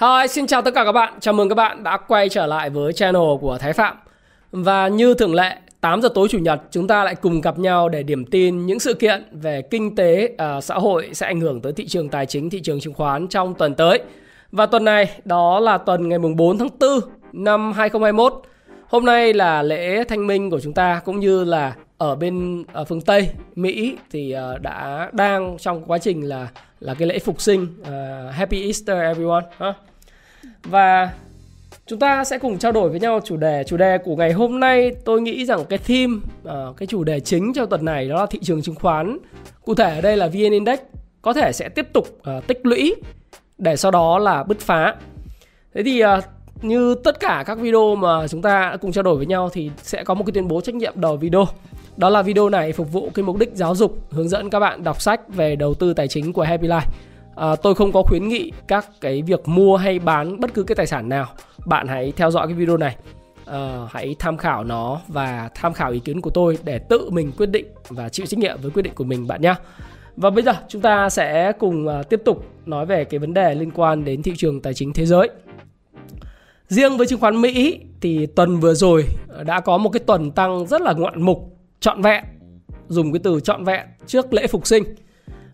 Hi, xin chào tất cả các bạn. Chào mừng các bạn đã quay trở lại với channel của Thái Phạm. Và như thường lệ, 8 giờ tối chủ nhật chúng ta lại cùng gặp nhau để điểm tin những sự kiện về kinh tế, uh, xã hội sẽ ảnh hưởng tới thị trường tài chính, thị trường chứng khoán trong tuần tới. Và tuần này đó là tuần ngày mùng 4 tháng 4 năm 2021. Hôm nay là lễ thanh minh của chúng ta cũng như là ở bên ở phương Tây Mỹ thì uh, đã đang trong quá trình là là cái lễ phục sinh uh, Happy Easter everyone huh? và chúng ta sẽ cùng trao đổi với nhau chủ đề chủ đề của ngày hôm nay. Tôi nghĩ rằng cái theme uh, cái chủ đề chính cho tuần này đó là thị trường chứng khoán. Cụ thể ở đây là VN Index có thể sẽ tiếp tục uh, tích lũy để sau đó là bứt phá. Thế thì uh, như tất cả các video mà chúng ta đã cùng trao đổi với nhau thì sẽ có một cái tuyên bố trách nhiệm đầu video đó là video này phục vụ cái mục đích giáo dục hướng dẫn các bạn đọc sách về đầu tư tài chính của Happy Life. À, tôi không có khuyến nghị các cái việc mua hay bán bất cứ cái tài sản nào. Bạn hãy theo dõi cái video này. À, hãy tham khảo nó và tham khảo ý kiến của tôi để tự mình quyết định và chịu trách nhiệm với quyết định của mình bạn nhé và bây giờ chúng ta sẽ cùng à, tiếp tục nói về cái vấn đề liên quan đến thị trường tài chính thế giới. Riêng với chứng khoán Mỹ thì tuần vừa rồi đã có một cái tuần tăng rất là ngoạn mục trọn vẹn dùng cái từ trọn vẹn trước lễ phục sinh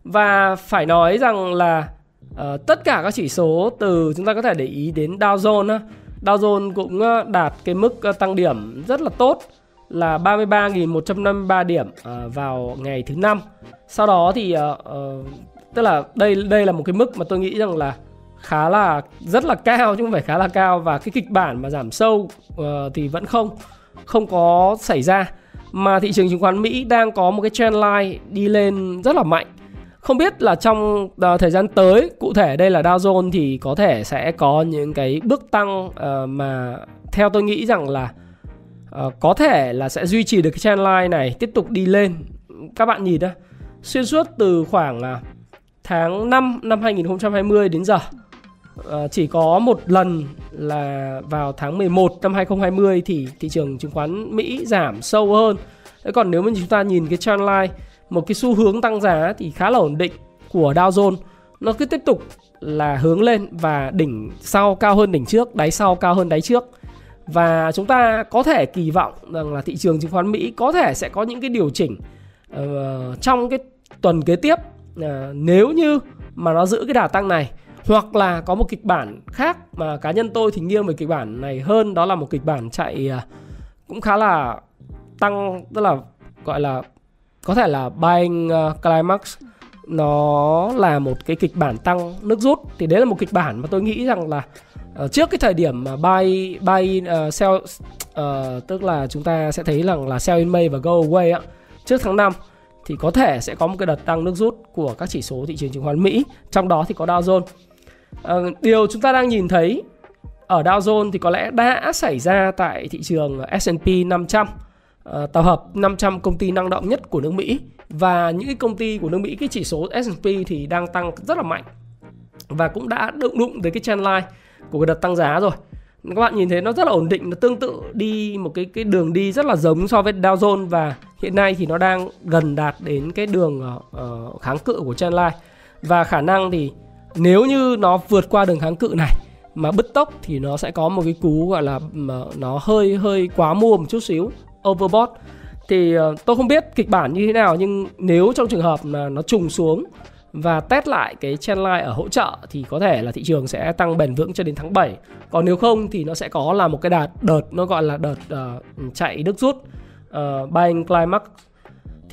và phải nói rằng là uh, tất cả các chỉ số từ chúng ta có thể để ý đến Dow Jones Dow Jones cũng ờ, đạt cái mức ờ, tăng điểm rất là tốt là 33.153 điểm uh, vào ngày thứ năm. Sau đó thì uh, uh, tức là đây đây là một cái mức mà tôi nghĩ rằng là khá là rất là cao chứ không phải khá là cao và cái kịch bản mà giảm sâu uh, thì vẫn không không có xảy ra mà thị trường chứng khoán Mỹ đang có một cái trend line đi lên rất là mạnh. Không biết là trong ờ, thời gian tới, cụ thể đây là Dow Jones thì có thể sẽ có những cái bước tăng uh, mà theo tôi nghĩ rằng là uh, có thể là sẽ duy trì được cái trend line này tiếp tục đi lên. Các bạn nhìn đó, xuyên suốt từ khoảng uh, tháng 5 năm 2020 đến giờ uh, chỉ có một lần là vào tháng 11 năm 2020 thì thị trường chứng khoán Mỹ giảm sâu hơn. Thế còn nếu mà chúng ta nhìn cái trend line một cái xu hướng tăng giá thì khá là ổn định của Dow Jones nó cứ tiếp tục là hướng lên và đỉnh sau cao hơn đỉnh trước, đáy sau cao hơn đáy trước. Và chúng ta có thể kỳ vọng rằng là thị trường chứng khoán Mỹ có thể sẽ có những cái điều chỉnh uh, trong cái tuần kế tiếp uh, nếu như mà nó giữ cái đà tăng này hoặc là có một kịch bản khác mà cá nhân tôi thì nghiêng về kịch bản này hơn đó là một kịch bản chạy à, cũng khá là tăng tức là gọi là có thể là buying uh, climax. Nó là một cái kịch bản tăng nước rút. Thì đấy là một kịch bản mà tôi nghĩ rằng là uh, trước cái thời điểm mà buy buy uh, sell uh, tức là chúng ta sẽ thấy rằng là sell in May và go away á trước tháng 5 thì có thể sẽ có một cái đợt tăng nước rút của các chỉ số thị trường chứng khoán Mỹ. Trong đó thì có Dow Jones. Ờ, điều chúng ta đang nhìn thấy ở Dow Jones thì có lẽ đã xảy ra tại thị trường S&P 500 uh, tập hợp 500 công ty năng động nhất của nước Mỹ. Và những cái công ty của nước Mỹ cái chỉ số S&P thì đang tăng rất là mạnh và cũng đã đụng đụng tới cái trendline của cái đợt tăng giá rồi. Các bạn nhìn thấy nó rất là ổn định nó tương tự đi một cái cái đường đi rất là giống so với Dow Jones và hiện nay thì nó đang gần đạt đến cái đường uh, kháng cự của trendline và khả năng thì nếu như nó vượt qua đường kháng cự này mà bứt tốc thì nó sẽ có một cái cú gọi là ờ, nó hơi hơi quá mua một chút xíu overbought thì ờ, tôi không biết kịch bản như thế nào nhưng nếu trong trường hợp mà nó trùng xuống và test lại cái trendline ở hỗ trợ thì có thể là thị trường sẽ tăng bền vững cho đến tháng 7. Còn nếu không thì nó sẽ có là một cái đợt đợt nó gọi là đợt uh, chạy đứt rút uh, buying climax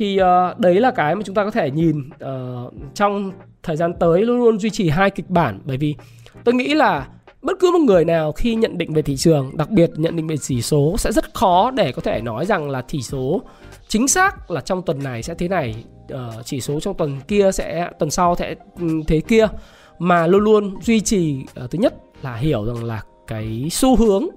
thì uh, đấy là cái mà chúng ta có thể nhìn uh, trong thời gian tới luôn luôn duy trì hai kịch bản. Bởi vì tôi nghĩ là bất cứ một người nào khi nhận định về thị trường đặc biệt nhận định về chỉ số sẽ rất khó để có thể nói rằng là chỉ số chính xác là trong tuần này sẽ thế này uh, chỉ số trong tuần kia sẽ tuần sau sẽ ừ, thế kia. Mà luôn luôn duy trì uh, thứ nhất là hiểu rằng là cái xu hướng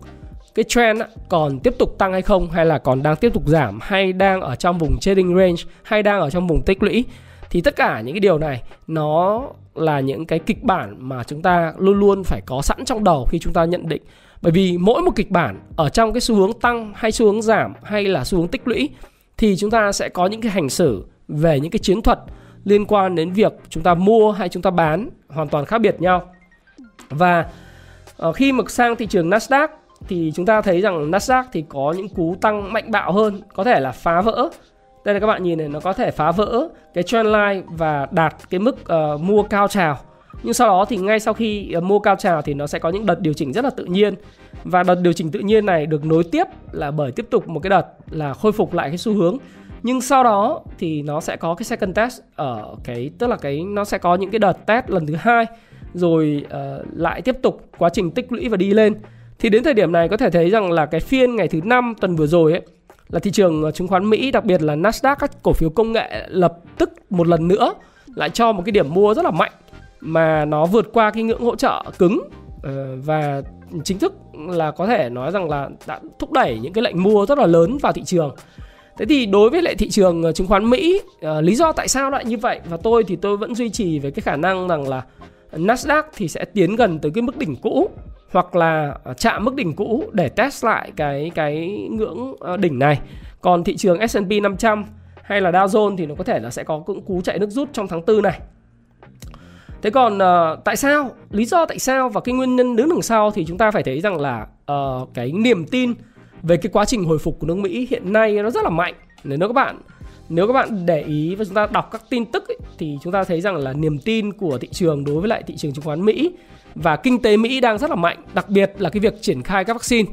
cái trend còn tiếp tục tăng hay không, hay là còn đang tiếp tục giảm, hay đang ở trong vùng trading range, hay đang ở trong vùng tích lũy? Thì tất cả những cái điều này, nó là những cái kịch bản mà chúng ta luôn luôn phải có sẵn trong đầu khi chúng ta nhận định. Bởi vì mỗi một kịch bản ở trong cái xu hướng tăng hay xu hướng giảm hay là xu hướng tích lũy, thì chúng ta sẽ có những cái hành xử về những cái chiến thuật liên quan đến việc chúng ta mua hay chúng ta bán hoàn toàn khác biệt nhau. Và ờ, khi mà sang thị trường Nasdaq thì chúng ta thấy rằng Nasdaq thì có những cú tăng mạnh bạo hơn có thể là phá vỡ. Đây là các bạn nhìn này nó có thể phá vỡ cái trendline và đạt cái mức uh, mua cao trào. Nhưng sau đó thì ngay sau khi uh, mua cao trào thì nó sẽ có những đợt điều chỉnh rất là tự nhiên. Và đợt điều chỉnh tự nhiên này được nối tiếp là bởi tiếp tục một cái đợt là khôi phục lại cái xu hướng. Nhưng sau đó thì nó sẽ có cái second test ở cái tức là cái nó sẽ có những cái đợt test lần thứ hai rồi uh, lại tiếp tục quá trình tích lũy và đi lên thì đến thời điểm này có thể thấy rằng là cái phiên ngày thứ năm tuần vừa rồi ấy là thị trường ờ, chứng khoán Mỹ đặc biệt là Nasdaq các cổ phiếu công nghệ lập tức một lần nữa lại cho một cái điểm mua rất là mạnh mà nó vượt qua cái ngưỡng hỗ trợ cứng ờ, và chính thức là có thể nói rằng là đã thúc đẩy những cái lệnh mua rất là lớn vào thị trường. Thế thì đối với lại thị trường ờ, chứng khoán Mỹ, lý do tại sao lại như vậy và tôi thì tôi vẫn duy trì về cái khả năng rằng là Nasdaq thì sẽ tiến gần tới cái mức đỉnh cũ hoặc là ờ, chạm mức đỉnh cũ để test lại cái cái ngưỡng ờ, đỉnh này. Còn thị trường S&P 500 hay là Dow Jones thì nó có thể là sẽ có cũng cú chạy nước rút trong tháng 4 này. Thế còn uh, tại sao? Lý do tại sao và cái nguyên nhân đứng đằng sau thì chúng ta phải thấy rằng là uh, cái niềm tin về cái quá trình hồi phục của nước Mỹ hiện nay nó rất là mạnh. Nếu các bạn nếu các bạn để ý và chúng ta đọc các tin tức ấy, thì chúng ta thấy rằng là niềm tin của thị trường đối với lại thị trường chứng khoán Mỹ và kinh tế Mỹ đang rất là mạnh, đặc biệt là cái việc triển khai các vaccine.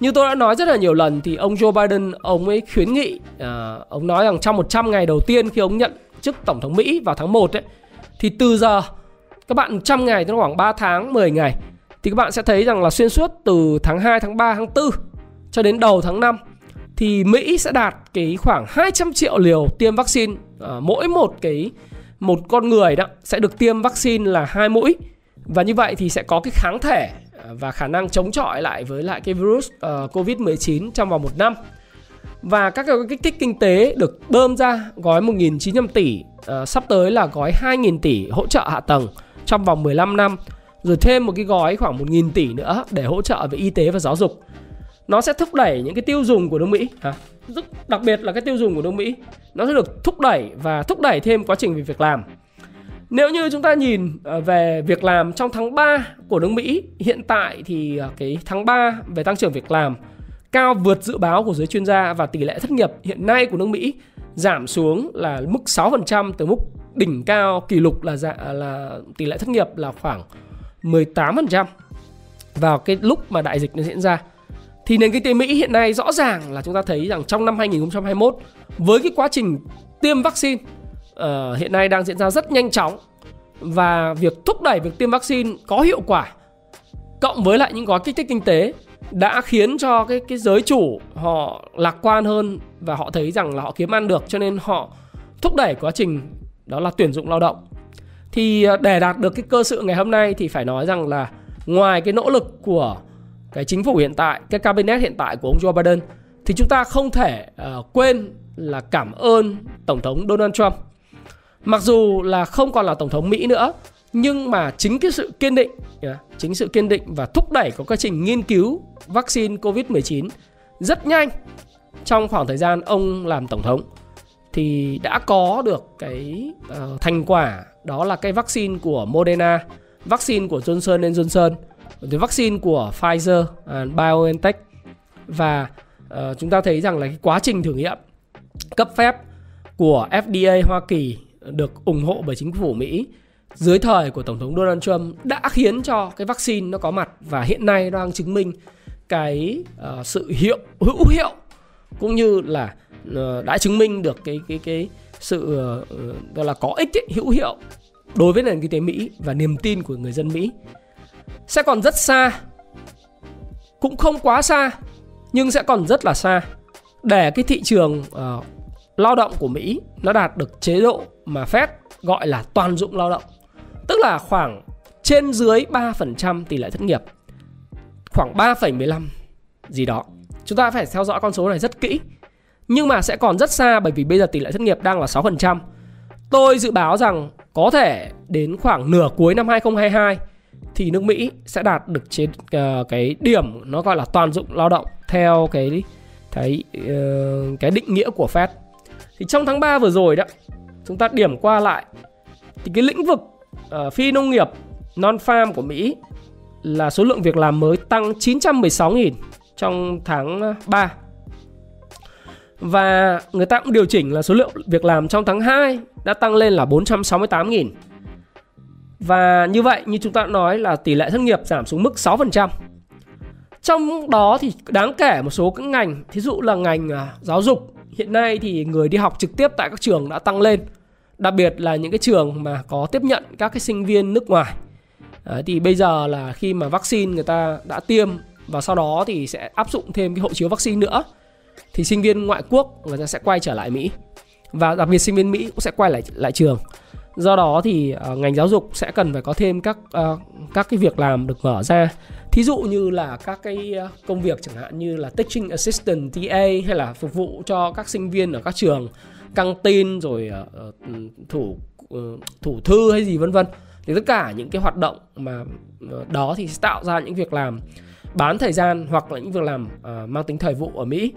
Như tôi đã nói rất là nhiều lần thì ông Joe Biden ông ấy khuyến nghị uh, ông nói rằng trong 100 ngày đầu tiên khi ông nhận chức tổng thống Mỹ vào tháng 1 ấy thì từ giờ các bạn 100 ngày tức khoảng 3 tháng 10 ngày thì các bạn sẽ thấy rằng là xuyên suốt từ tháng 2 tháng 3 tháng 4 cho đến đầu tháng 5 thì Mỹ sẽ đạt cái khoảng 200 triệu liều tiêm vaccine à, mỗi một cái một con người đó sẽ được tiêm vaccine là hai mũi và như vậy thì sẽ có cái kháng thể à, và khả năng chống chọi lại với lại cái virus ờ, uh, Covid-19 trong vòng một năm. Và các cái kích thích kinh tế được bơm ra gói 1.900 tỷ, uh, sắp tới là gói 2.000 tỷ hỗ trợ hạ tầng trong vòng 15 năm. Rồi thêm một cái gói khoảng 1.000 tỷ nữa để hỗ trợ về y tế và giáo dục. Nó sẽ thúc đẩy những cái tiêu dùng của nước Mỹ. Hả? Đặc biệt là cái tiêu dùng của nước Mỹ. Nó sẽ được thúc đẩy và thúc đẩy thêm quá trình về việc làm. Nếu như chúng ta nhìn ờ, về việc làm trong tháng 3 của nước Mỹ, hiện tại thì ờ, cái tháng 3 về tăng trưởng việc làm cao vượt dự báo của giới chuyên gia và tỷ lệ thất nghiệp hiện nay của nước Mỹ giảm xuống là mức 6% từ mức đỉnh cao kỷ lục là dạ, là tỷ lệ thất nghiệp là khoảng 18% vào cái lúc mà đại dịch nó diễn ra. Thì nền kinh tế Mỹ hiện nay rõ ràng là chúng ta thấy rằng trong năm 2021 với cái quá trình tiêm vaccine uh, hiện nay đang diễn ra rất nhanh chóng và việc thúc đẩy việc tiêm vaccine có hiệu quả cộng với lại những gói kích thích kinh tế đã khiến cho cái cái giới chủ họ lạc quan hơn và họ thấy rằng là họ kiếm ăn được cho nên họ thúc đẩy quá trình đó là tuyển dụng lao động. Thì ờ, để đạt được cái cơ sự ngày hôm nay thì phải nói rằng là ngoài cái nỗ lực của cái chính phủ hiện tại, cái cabinet hiện tại của ông Joe Biden thì chúng ta không thể uh, quên là cảm ơn tổng thống Donald Trump Mặc dù là không còn là tổng thống Mỹ nữa nhưng mà chính cái sự kiên định chính sự kiên định và thúc đẩy của quá trình nghiên cứu vaccine Covid-19 rất nhanh trong khoảng thời gian ông làm tổng thống thì đã có được cái uh, thành quả đó là cái vaccine của Moderna, vaccine của Johnson Johnson, rồi vaccine của Pfizer, uh, BioNTech và uh, chúng ta thấy rằng là cái quá trình thử nghiệm cấp phép của FDA Hoa Kỳ được ủng hộ bởi chính phủ Mỹ dưới thời của Tổng thống Donald Trump đã khiến cho cái vaccine nó có mặt và hiện nay đang chứng minh cái uh, sự hiệu hữu hiệu cũng như là uh, đã chứng minh được cái cái cái sự uh, gọi là có ích ấy, hữu hiệu đối với nền kinh tế Mỹ và niềm tin của người dân Mỹ. Sẽ còn rất xa cũng không quá xa nhưng sẽ còn rất là xa để cái thị trường uh, lao động của Mỹ nó đạt được chế độ mà Fed gọi là toàn dụng lao động. Tức là khoảng trên dưới 3% tỷ lệ thất nghiệp. Khoảng 3,15 gì đó. Chúng ta phải theo dõi con số này rất kỹ. Nhưng mà sẽ còn rất xa bởi vì bây giờ tỷ lệ thất nghiệp đang là 6%. Tôi dự báo rằng có thể đến khoảng nửa cuối năm 2022 thì nước Mỹ sẽ đạt được trên uh, ờ, cái điểm nó gọi là toàn dụng lao động theo cái cái uh, cái định nghĩa của Fed. Thì trong tháng 3 vừa rồi đó, chúng ta điểm qua lại thì cái lĩnh vực uh, phi nông nghiệp non-farm của Mỹ là số lượng việc làm mới tăng 916.000 trong tháng ờ, 3. Và người ta cũng điều chỉnh là số lượng việc làm trong tháng 2 đã tăng lên là 468.000. Và như vậy như chúng ta đã nói là tỷ lệ thất nghiệp giảm xuống mức 6%. Trong đó thì đáng kể một số các ngành, thí dụ là ngành ờ, giáo dục, hiện nay thì người đi học trực tiếp tại các trường đã tăng lên. Đặc biệt là những cái trường mà có tiếp nhận các cái sinh viên nước ngoài. Đấy, thì bây giờ là khi mà vaccine người ta đã tiêm và sau đó thì sẽ áp dụng thêm cái hộ chiếu vaccine nữa thì sinh viên ngoại quốc người ta sẽ quay trở lại Mỹ và đặc biệt sinh viên Mỹ cũng sẽ quay lại lại trường do đó thì uh, ngành giáo dục sẽ cần phải có thêm các uh, các cái việc làm được mở ra. Thí dụ như là các cái ờ, công việc chẳng hạn như là teaching assistant TA hay là phục vụ cho các sinh viên ở các trường căng tin rồi uh, thủ uh, thủ thư hay gì vân vân. Thì tất cả những cái hoạt động mà uh, đó thì sẽ tạo ra những việc làm bán thời gian hoặc là những việc làm uh, mang tính thời vụ ở Mỹ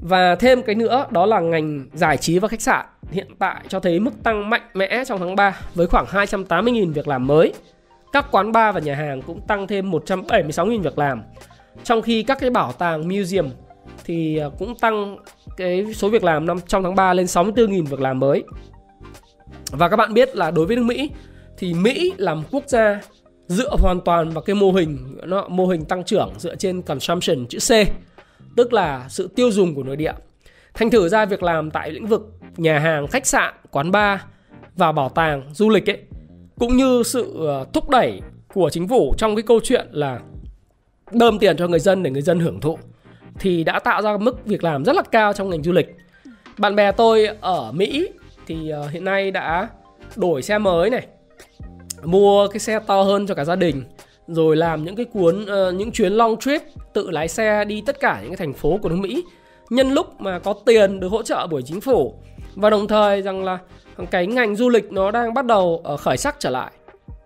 và thêm cái nữa, đó là ngành giải trí và khách sạn hiện tại cho thấy mức tăng mạnh mẽ trong tháng 3 với khoảng 280.000 việc làm mới. Các quán bar và nhà hàng cũng tăng thêm 176.000 việc làm. Trong khi các cái bảo tàng, museum thì à, cũng tăng cái số việc làm năm, trong tháng 3 lên 64.000 việc làm mới. Và các bạn biết là đối với nước Mỹ thì Mỹ là một quốc gia dựa hoàn toàn vào cái mô hình, nó, mô hình tăng trưởng dựa trên consumption chữ C tức là sự tiêu dùng của nội địa. Thành thử ra việc làm tại lĩnh vực nhà hàng, khách sạn, quán bar và bảo tàng, du lịch ấy cũng như sự ờ, thúc đẩy của chính phủ trong cái câu chuyện là đơm tiền cho người dân để người dân hưởng thụ thì đã tạo ra mức việc làm rất là cao trong ngành du lịch. Bạn bè tôi ở Mỹ thì ờ, hiện nay đã đổi xe mới này, mua cái xe to hơn cho cả gia đình rồi làm những cái cuốn uh, những chuyến long trip tự lái xe đi tất cả những cái thành phố của nước Mỹ. Nhân lúc mà có tiền được hỗ trợ bởi chính phủ. Và đồng thời rằng là cái ngành du lịch nó đang bắt đầu uh, khởi sắc trở lại.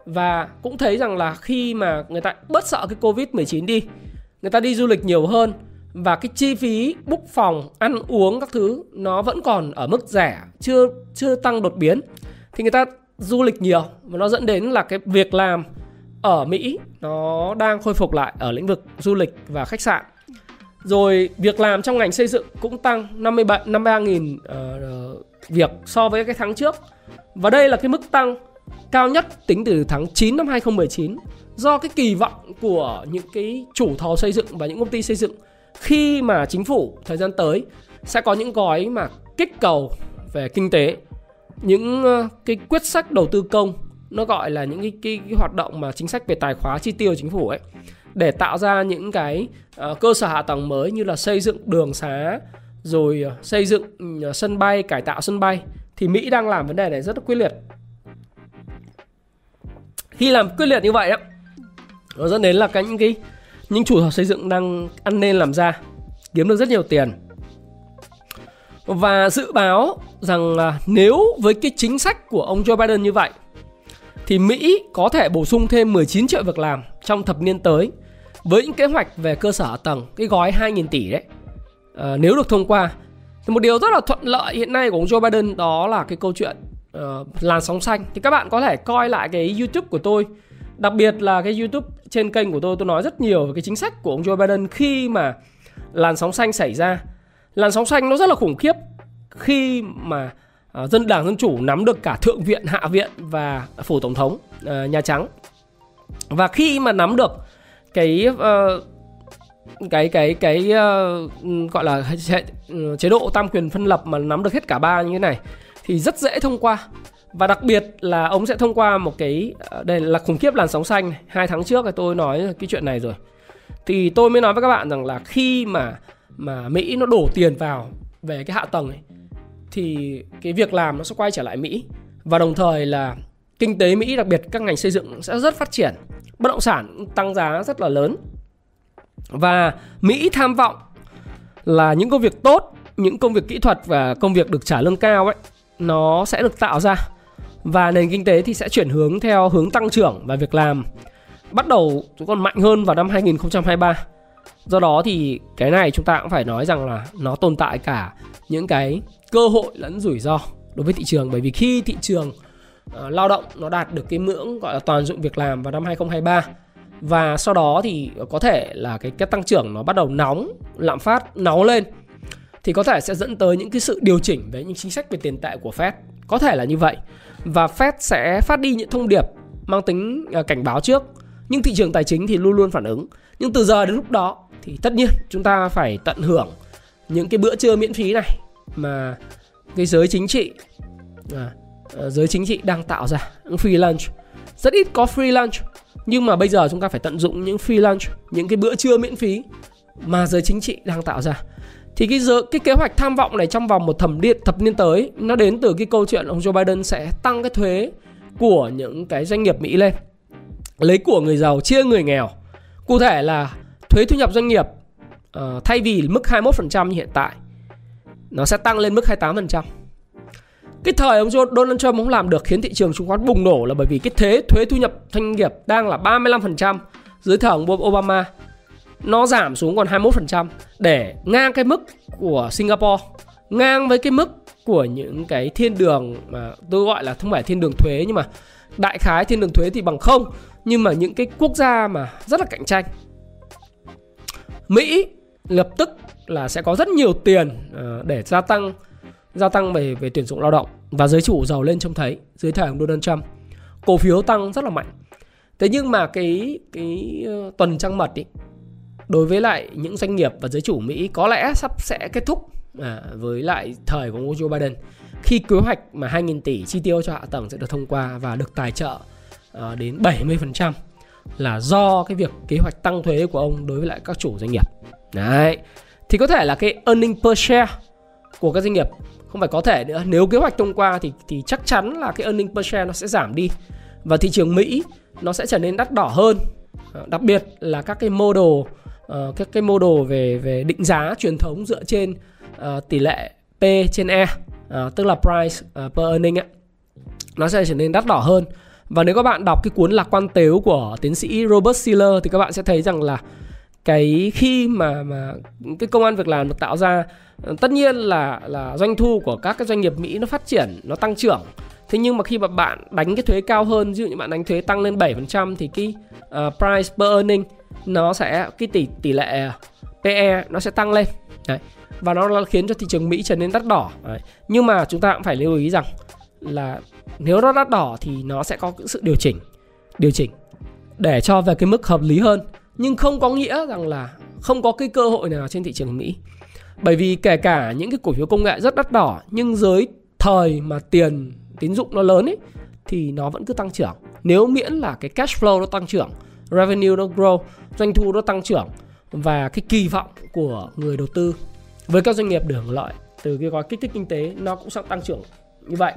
Và cũng thấy rằng là khi mà người ta bớt sợ cái covid 19 đi người ta đi du lịch nhiều hơn và cái chi phí book phòng ăn uống các thứ nó vẫn còn ở mức rẻ chưa chưa tăng đột biến thì người ta du lịch nhiều. Và nó dẫn đến là cái việc làm ở Mỹ nó đang khôi phục lại ở lĩnh vực du lịch và khách sạn. Rồi việc làm trong ngành xây dựng cũng tăng 57 53 nghìn uh, việc so với cái tháng trước. Và đây là cái mức tăng cao nhất tính từ tháng 9 năm 2019 do cái kỳ vọng của những cái chủ thầu xây dựng và những công ty xây dựng khi mà chính phủ thời gian tới sẽ có những gói mà kích cầu về kinh tế những ờ, cái quyết sách đầu tư công nó gọi là những cái, cái, cái hoạt động mà chính sách về tài khóa chi tiêu chính phủ ấy để tạo ra những cái uh, cơ sở hạ tầng mới như là xây dựng đường xá rồi uh, xây dựng uh, sân bay cải tạo sân bay thì Mỹ đang làm vấn đề này rất là quyết liệt. Khi làm quyết liệt như vậy đó nó dẫn đến là cái những cái những chủ xây dựng đang ăn nên làm ra kiếm được rất nhiều tiền. Và dự báo rằng là nếu với cái chính sách của ông Joe Biden như vậy thì Mỹ có thể bổ sung thêm 19 triệu việc làm trong thập niên tới với những kế hoạch về cơ sở hạ tầng, cái gói 2.000 tỷ đấy. À, nếu được thông qua thì một điều rất là thuận lợi hiện nay của ông Joe Biden đó là cái câu chuyện uh, làn sóng xanh. Thì các bạn có thể coi lại cái YouTube của tôi, đặc biệt là cái YouTube trên kênh của tôi tôi nói rất nhiều về cái chính sách của ông Joe Biden khi mà làn sóng xanh xảy ra. Làn sóng xanh nó rất là khủng khiếp khi mà uh, dân đảng dân chủ nắm được cả thượng viện hạ viện và phủ tổng thống uh, nhà trắng. Và khi mà nắm được cái uh, cái cái cái uh, gọi là chế, ừ, chế độ tam quyền phân lập mà nắm được hết cả ba như thế này thì rất dễ thông qua. Và đặc biệt là ông sẽ thông qua một cái đây là khủng khiếp làn sóng xanh này. hai tháng trước thì tôi nói cái chuyện này rồi. Thì tôi mới nói với các bạn rằng là khi mà mà Mỹ nó đổ tiền vào về cái hạ tầng này thì cái việc làm nó sẽ quay trở lại Mỹ. Và đồng thời là kinh tế Mỹ, đặc biệt các ngành xây dựng sẽ rất phát triển. Bất động sản tăng giá rất là lớn. Và Mỹ tham vọng là những công việc tốt, những công việc kỹ thuật và công việc được trả lương cao ấy, nó sẽ được tạo ra. Và nền kinh tế thì sẽ chuyển hướng theo hướng tăng trưởng và việc làm bắt đầu còn mạnh hơn vào năm 2023. Do đó thì cái này chúng ta cũng phải nói rằng là nó tồn tại cả những cái cơ hội lẫn rủi ro đối với thị trường bởi vì khi thị trường uh, lao động nó đạt được cái ngưỡng gọi là toàn dụng việc làm vào năm 2023 và sau đó thì có thể là cái cái tăng trưởng nó bắt đầu nóng, lạm phát nóng lên thì có thể sẽ dẫn tới những cái sự điều chỉnh về những chính sách về tiền tệ của Fed. Có thể là như vậy. Và Fed sẽ phát đi những thông điệp mang tính ờ, cảnh báo trước nhưng thị trường tài chính thì luôn luôn phản ứng nhưng từ giờ đến lúc đó thì tất nhiên chúng ta phải tận hưởng những cái bữa trưa miễn phí này mà cái giới chính trị à, à, giới chính trị đang tạo ra những free lunch. Rất ít có free lunch nhưng mà bây giờ chúng ta phải tận dụng những free lunch những cái bữa trưa miễn phí mà giới chính trị đang tạo ra. Thì cái giờ cái kế hoạch tham vọng này trong vòng một thập niên thập niên tới nó đến từ cái câu chuyện ông Joe Biden sẽ tăng cái thuế của những cái doanh nghiệp Mỹ lên lấy của người giàu chia người nghèo. Cụ thể là thuế thu nhập doanh nghiệp uh, thay vì mức 21% như hiện tại nó sẽ tăng lên mức 28%. Cái thời ông Donald Trump không làm được khiến thị trường chứng khoán bùng nổ là bởi vì cái thế thuế thu nhập doanh nghiệp đang là 35% dưới thời ông Obama nó giảm xuống còn 21% để ngang cái mức của Singapore, ngang với cái mức của những cái thiên đường mà tôi gọi là không phải thiên đường thuế nhưng mà đại khái thiên đường thuế thì bằng không nhưng mà những cái quốc gia mà rất là cạnh tranh Mỹ lập tức là sẽ có rất nhiều tiền ờ, để gia tăng gia tăng về về tuyển dụng lao động và giới chủ giàu lên trông thấy dưới thời ông Donald Trump cổ phiếu tăng rất là mạnh thế nhưng mà cái cái ờ, tuần trăng mật ý, đối với lại những doanh nghiệp và giới chủ Mỹ có lẽ sắp sẽ kết thúc à, với lại thời của ông Joe Biden khi kế hoạch mà 2.000 tỷ chi tiêu cho hạ tầng sẽ được thông qua và được tài trợ à, đến 70% là do cái việc kế hoạch tăng thuế của ông đối với lại các chủ doanh nghiệp. Đấy. Thì có thể là cái earning per share của các doanh nghiệp không phải có thể nữa. Nếu kế hoạch thông qua thì thì chắc chắn là cái earning per share nó sẽ giảm đi và thị trường Mỹ nó sẽ trở nên đắt đỏ hơn. Ờ, đặc biệt là các cái model uh, các cái model về về định giá truyền thống dựa trên uh, tỷ lệ P trên E uh, tức là price uh, per earning ấy. Nó sẽ trở nên đắt đỏ hơn và nếu các bạn đọc cái cuốn Lạc quan tếu của tiến sĩ Robert Siller thì các bạn sẽ thấy rằng là cái khi mà mà cái công an việc làm được tạo ra ờ, tất nhiên là là doanh thu của các cái doanh nghiệp Mỹ nó phát triển, nó tăng trưởng. Thế nhưng mà khi mà bạn đánh cái thuế cao hơn, ví dụ như bạn đánh thuế tăng lên 7% thì cái uh, price per earning nó sẽ cái tỷ tỷ lệ ờ, PE nó sẽ tăng lên. Đấy. Và nó khiến cho thị trường Mỹ trở nên đắt đỏ. Đấy. Nhưng mà chúng ta cũng phải lưu ý rằng là nếu nó đắt đỏ thì nó sẽ có sự điều chỉnh điều chỉnh để cho về cái mức hợp lý hơn nhưng không có nghĩa rằng là không có cái cơ hội nào trên thị trường Mỹ. Bởi vì kể cả những cái cổ phiếu công nghệ rất đắt đỏ, nhưng dưới thời mà tiền tín dụng nó lớn ấy, thì nó vẫn cứ tăng trưởng. Nếu miễn là cái cash flow nó tăng trưởng, revenue nó grow, doanh thu nó tăng trưởng và cái kỳ vọng của người đầu tư với các doanh nghiệp được hưởng lợi từ cái gói kích thích kinh tế nó cũng sẽ tăng trưởng như vậy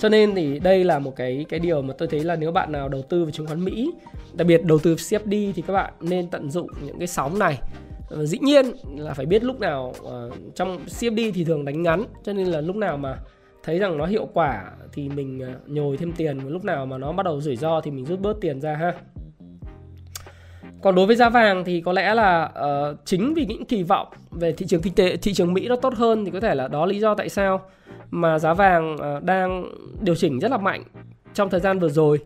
cho nên thì đây là một cái cái điều mà tôi thấy là nếu bạn nào đầu tư vào chứng khoán Mỹ đặc biệt đầu tư CFD thì các bạn nên tận dụng những cái sóng này. Dĩ nhiên là phải biết lúc nào uh, trong CFD thì thường đánh ngắn cho nên là lúc nào mà thấy rằng nó hiệu quả thì mình ờ, nhồi thêm tiền lúc nào mà nó bắt đầu rủi ro thì mình rút bớt tiền ra ha còn đối với giá vàng thì có lẽ là uh, chính vì những kỳ vọng về thị trường kinh tế thị trường Mỹ nó tốt hơn thì có thể là đó lý do tại sao mà giá vàng uh, đang điều chỉnh rất là mạnh trong thời gian vừa rồi.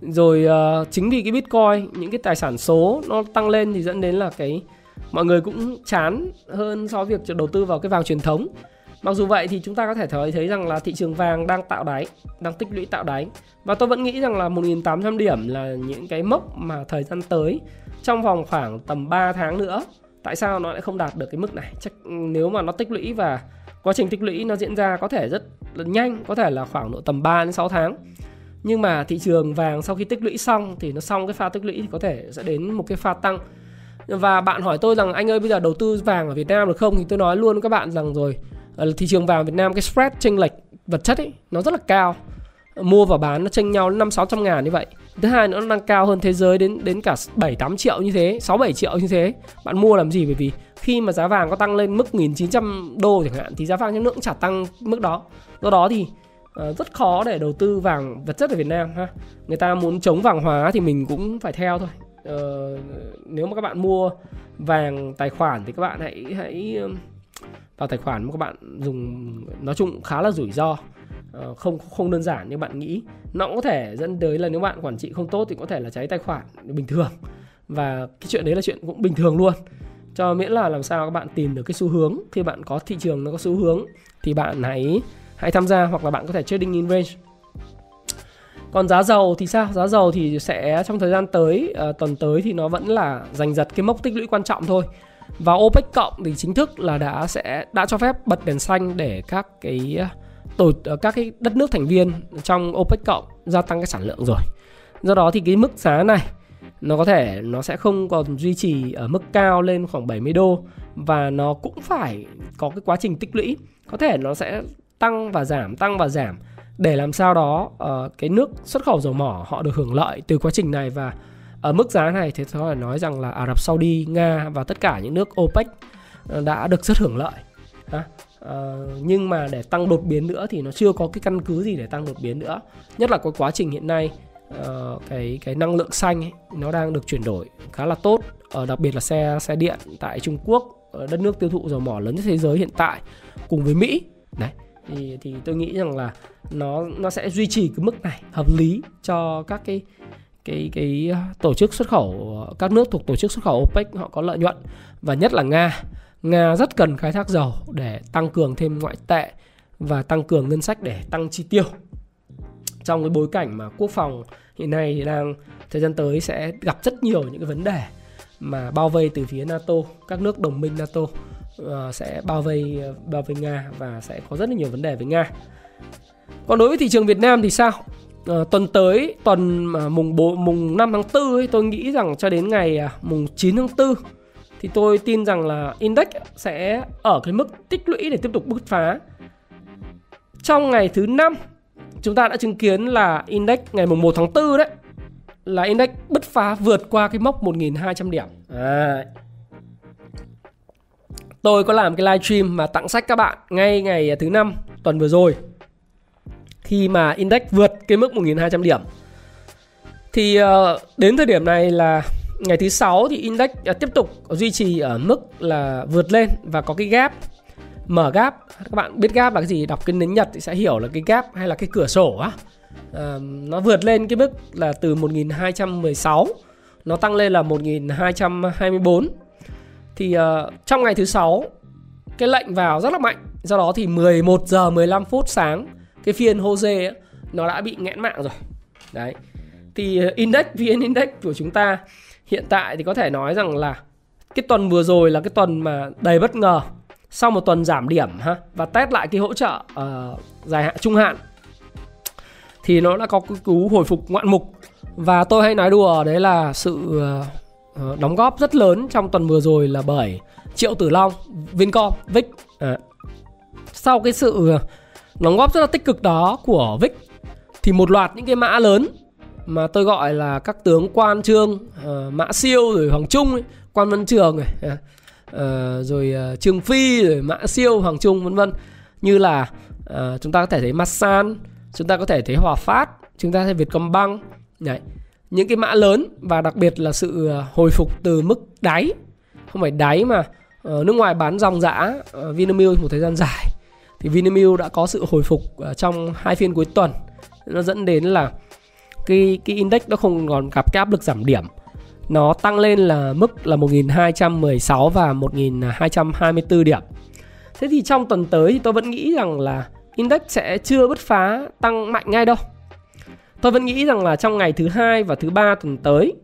Rồi uh, chính vì cái bitcoin những cái tài sản số nó tăng lên thì dẫn đến là cái mọi người cũng chán hơn so với việc đầu tư vào cái vàng truyền thống. Mặc dù vậy thì chúng ta có thể thấy thấy rằng là thị trường vàng đang tạo đáy đang tích lũy tạo đáy. Và tôi vẫn nghĩ rằng là 1.800 điểm là những cái mốc mà thời gian tới trong vòng khoảng tầm 3 tháng nữa, tại sao nó lại không đạt được cái mức này? Chắc ừ, nếu mà nó tích lũy và quá trình tích lũy nó diễn ra có thể rất là nhanh, có thể là khoảng độ tầm 3 đến 6 tháng. Nhưng mà thị trường vàng sau khi tích lũy xong thì nó xong cái pha tích lũy thì có thể sẽ đến một cái pha tăng. Và bạn hỏi tôi rằng, anh ơi, bây giờ đầu tư vàng ở Việt Nam được không? Thì tôi nói luôn với các bạn rằng rồi ờ, thị trường vàng Việt Nam, cái spread chênh lệch vật chất ấy, nó rất là cao mua và bán nó chênh nhau năm sáu trăm ngàn như vậy. Thứ hai nữa nó đang cao hơn thế giới đến đến cả 7 8 triệu như thế 6 7 triệu như thế. Bạn mua làm gì? Bởi vì khi mà giá vàng có tăng lên mức 1900 đô chẳng hạn thì giá vàng trong nước cũng chả tăng mức đó. Do đó thì uh, rất khó để đầu tư vàng vật chất ở Việt Nam ha. Người ta muốn chống vàng hóa thì mình cũng phải theo thôi. Uh, nếu mà các bạn mua vàng tài khoản thì các bạn hãy hãy vào tài khoản mà các bạn dùng nói chung khá là rủi ro. Ờ, không không đơn giản như bạn nghĩ. Nó cũng có thể dẫn tới là nếu bạn quản trị không tốt thì có thể là cháy tài khoản bình thường. Và cái chuyện đấy là chuyện cũng bình thường luôn. Cho miễn là làm sao các bạn tìm được cái xu hướng. Khi bạn có thị trường nó có xu hướng thì bạn hãy hãy tham gia hoặc là bạn có thể trading in range. Còn giá dầu thì sao? Giá dầu thì sẽ trong thời gian tới uh, tuần tới thì nó vẫn là giành giật cái mốc tích lũy quan trọng thôi. Và OPEC cộng thì chính thức là đã sẽ đã cho phép bật đèn xanh để các cái uh, tổ ờ, các cái đất nước thành viên trong OPEC cộng gia tăng cái sản lượng rồi. Do đó thì cái mức giá này nó có thể nó sẽ không còn duy trì ở mức cao lên khoảng 70 đô và nó cũng phải có cái quá trình tích lũy. Có thể nó sẽ tăng và giảm, tăng và giảm để làm sao đó uh, cái nước xuất khẩu dầu mỏ họ được hưởng lợi từ quá trình này và ở mức giá này thì tôi phải nói rằng là Ả Rập Saudi, Nga và tất cả những nước OPEC ờ, đã được rất hưởng lợi. Uh, nhưng mà để tăng đột biến nữa thì nó chưa có cái căn cứ gì để tăng đột biến nữa. Nhất là cái quá trình hiện nay uh, cái cái năng lượng xanh ấy, nó đang được chuyển đổi khá là tốt. Uh, đặc biệt là xe xe điện tại Trung Quốc đất nước tiêu thụ dầu mỏ lớn nhất thế giới hiện tại cùng với Mỹ. Đấy thì thì tôi nghĩ rằng là nó nó sẽ duy trì cái mức này hợp lý cho các cái cái cái tổ chức xuất khẩu các nước thuộc tổ chức xuất khẩu OPEC họ có lợi nhuận. Và nhất là Nga Nga rất cần khai thác dầu để tăng cường thêm ngoại tệ và tăng cường ngân sách để tăng chi tiêu. Trong cái bối cảnh mà quốc phòng hiện nay thì đang thời gian tới sẽ gặp rất nhiều những cái vấn đề mà bao vây từ phía NATO, các nước đồng minh NATO uh, sẽ bao vây bao vây Nga và sẽ có rất là nhiều vấn đề với Nga. Còn đối với thị trường Việt Nam thì sao? À, tuần tới tuần mà mùng 4, mùng 5 tháng 4 ấy, tôi nghĩ rằng cho đến ngày à, mùng 9 tháng 4 thì tôi tin rằng là index sẽ ở cái mức tích lũy để tiếp tục bứt phá. Trong ngày thứ năm, chúng ta đã chứng kiến là index ngày mùng 1 tháng 4 đấy, là index bứt phá vượt qua cái mốc 1.200 điểm. À. Tôi có làm cái live stream mà tặng sách các bạn ngay ngày thứ năm, tuần vừa rồi. Khi mà index vượt cái mức 1.200 điểm. Thì ờ, đến thời điểm này là ngày thứ sáu thì index à, tiếp tục duy trì ở mức là vượt lên và có cái gap mở gap. Các bạn biết gap là cái gì? Đọc kinh nến nhật thì sẽ hiểu là cái gap hay là cái cửa sổ á. À, nó vượt lên cái mức là từ 1216 nó tăng lên là 1224 thì uh, trong ngày thứ sáu cái lệnh vào rất là mạnh. Do đó thì 11 giờ 15 phút sáng cái phiên Jose nó đã bị nghẽn mạng rồi. Đấy. Thì ờ, index vn index của chúng ta hiện tại thì có thể nói rằng là cái tuần vừa rồi là cái tuần mà đầy bất ngờ sau một tuần giảm điểm ha và test lại cái hỗ trợ uh, dài hạn trung hạn thì nó đã có cái cú hồi phục ngoạn mục và tôi hay nói đùa đấy là sự uh, đóng góp rất lớn trong tuần vừa rồi là bởi Triệu Tử Long, Vincom, Vic. À. Sau cái sự đóng góp rất là tích cực đó của Vic thì một loạt những cái mã lớn mà tôi gọi là các tướng quan trương uh, mã siêu rồi hoàng trung ấy, quan văn trường này uh, rồi uh, trương phi rồi mã siêu hoàng trung vân vân. Như là uh, chúng ta có thể thấy masan chúng ta có thể thấy hòa phát chúng ta thấy vietcombank Đấy. những cái mã lớn và đặc biệt là sự hồi phục từ mức đáy. Không phải đáy mà uh, nước ngoài bán dòng giã uh, Vinamilk một thời gian dài. Thì Vinamilk đã có sự hồi phục uh, trong hai phiên cuối tuần. Nó dẫn đến là cái cái index nó không còn gặp cái áp lực giảm điểm nó tăng lên là mức là 1216 và 1224 điểm. Thế thì trong tuần tới thì tôi vẫn nghĩ rằng là index sẽ chưa bứt phá tăng mạnh ngay đâu. Tôi vẫn nghĩ rằng là trong ngày thứ hai và thứ ba tuần tới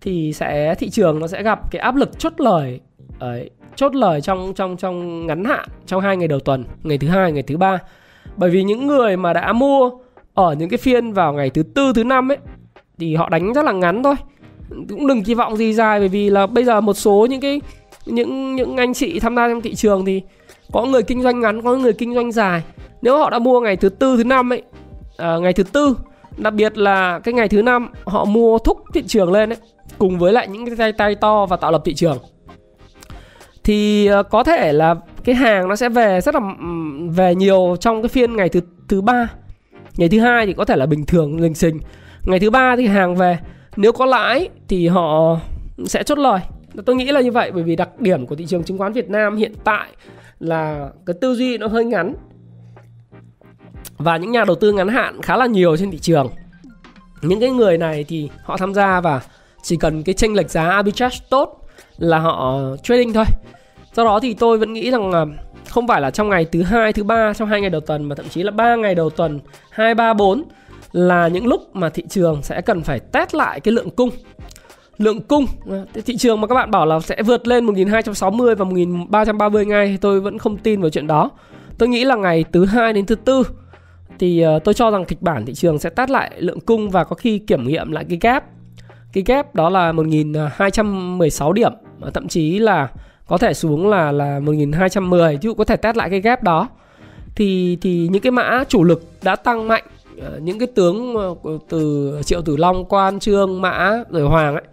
thì sẽ thị trường nó sẽ gặp cái áp lực chốt lời ấy, chốt lời trong trong trong ngắn hạn trong hai ngày đầu tuần, ngày thứ hai, ngày thứ ba. Bởi vì những người mà đã mua ở những cái phiên vào ngày thứ tư thứ năm ấy thì họ đánh rất là ngắn thôi. Cũng đừng kỳ vọng gì dài bởi vì là bây giờ một số những cái những những anh chị tham gia trong thị trường thì có người kinh doanh ngắn có người kinh doanh dài. Nếu họ đã mua ngày thứ tư thứ năm ấy à, ngày thứ tư đặc biệt là cái ngày thứ năm họ mua thúc thị trường lên ấy cùng với lại những cái tay tay to và tạo lập thị trường thì à, có thể là cái hàng nó sẽ về rất là về nhiều trong cái phiên ngày thứ thứ ba ngày thứ hai thì có thể là bình thường, lình xình. Ngày thứ ba thì hàng về. Nếu có lãi thì họ sẽ chốt lời. Tôi nghĩ là như vậy, bởi vì đặc điểm của thị trường chứng khoán Việt Nam hiện tại là cái tư duy nó hơi ngắn. Và những nhà đầu tư ngắn hạn khá là nhiều trên thị trường. Những cái người này thì họ tham gia và chỉ cần cái chênh lệch giá arbitrage tốt là họ trading thôi. Do đó thì tôi vẫn nghĩ rằng là không phải là trong ngày thứ hai, thứ ba trong hai ngày đầu tuần, mà thậm chí là ba ngày đầu tuần, hai, ba, bốn là những lúc mà thị trường sẽ cần phải test lại cái lượng cung. Lượng cung à, thị trường mà các bạn bảo là sẽ vượt lên 1260 và 1330 ngay tôi vẫn không tin vào chuyện đó. Tôi nghĩ là ngày thứ hai đến thứ tư thì ờ, tôi cho rằng kịch bản thị trường sẽ test lại lượng cung và có khi kiểm nghiệm lại cái gap. Cái gap đó là 1216 điểm thậm chí là có thể xuống là là 1210 chứ có thể test lại cái gap đó. Thì thì những cái mã chủ lực đã tăng mạnh. Ờ, những cái tướng từ triệu tử long quan trương mã rồi hoàng ấy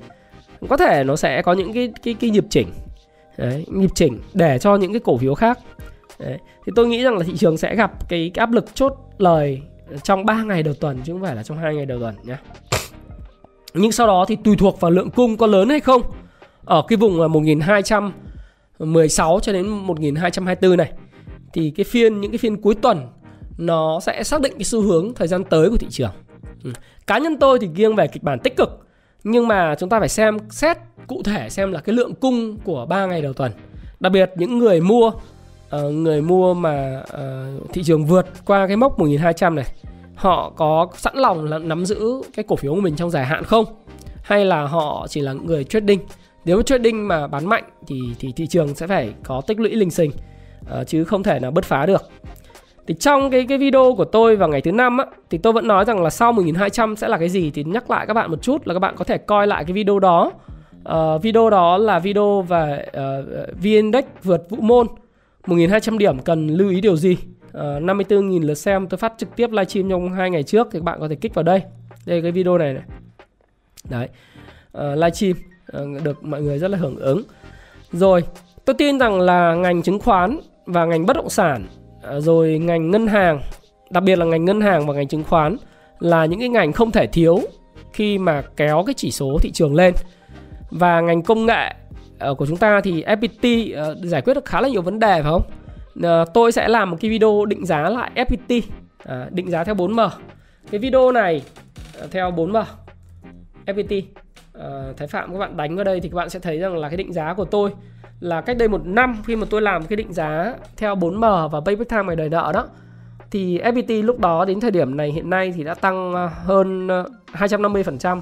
có thể nó sẽ có những cái cái cái nhịp chỉnh. Đấy, nhịp chỉnh để cho những cái cổ phiếu khác. Đấy. thì tôi nghĩ rằng là thị trường sẽ gặp cái, cái áp lực chốt lời trong 3 ngày đầu tuần chứ không phải là trong hai ngày đầu tuần nhé nhưng sau đó thì tùy thuộc vào lượng cung có lớn hay không. Ở cái vùng là 16 cho đến 1224 này thì cái phiên những cái phiên cuối tuần nó sẽ xác định cái xu hướng thời gian tới của thị trường. Ừ. Cá nhân tôi thì nghiêng về kịch bản tích cực nhưng mà chúng ta phải xem xét cụ thể xem là cái lượng cung của 3 ngày đầu tuần. Đặc biệt những người mua uh, người mua mà uh, thị trường vượt qua cái mốc 1200 này họ có sẵn lòng là nắm giữ cái cổ phiếu của mình trong dài hạn không hay là họ chỉ là người trading nếu trading mà bán mạnh thì thì thị trường sẽ phải có tích lũy linh sinh uh, chứ không thể nào bứt phá được thì trong cái cái video của tôi vào ngày thứ năm á thì tôi vẫn nói rằng là sau 1200 sẽ là cái gì thì nhắc lại các bạn một chút là các bạn có thể coi lại cái video đó. Uh, video đó là video về ờ, uh, VN-Index vượt vũ môn 1200 điểm cần lưu ý điều gì? Uh, 54.000 lượt xem tôi phát trực tiếp livestream trong hai ngày trước thì các bạn có thể kích vào đây. Đây cái video này này. Đấy. Uh, livestream Ờ, được mọi người rất là hưởng ứng. Rồi, tôi tin rằng là ngành chứng khoán và ngành bất động sản ờ, rồi ngành ngân hàng đặc biệt là ngành ngân hàng và ngành chứng khoán là những cái ngành không thể thiếu khi mà kéo cái chỉ số thị trường lên. Và ngành công nghệ ờ, của chúng ta thì FPT giải quyết được khá là nhiều vấn đề phải không? Tôi sẽ làm một cái video định giá lại FPT à, định giá theo 4M cái video này theo 4M FPT Ờ, Thái Phạm các bạn đánh vào đây thì các bạn sẽ thấy rằng là cái định giá của tôi là cách đây một năm khi mà tôi làm cái định giá theo 4M và payback time ngày đời nợ đó thì FPT lúc đó đến thời điểm này hiện nay thì đã tăng ờ, hơn ờ, 250%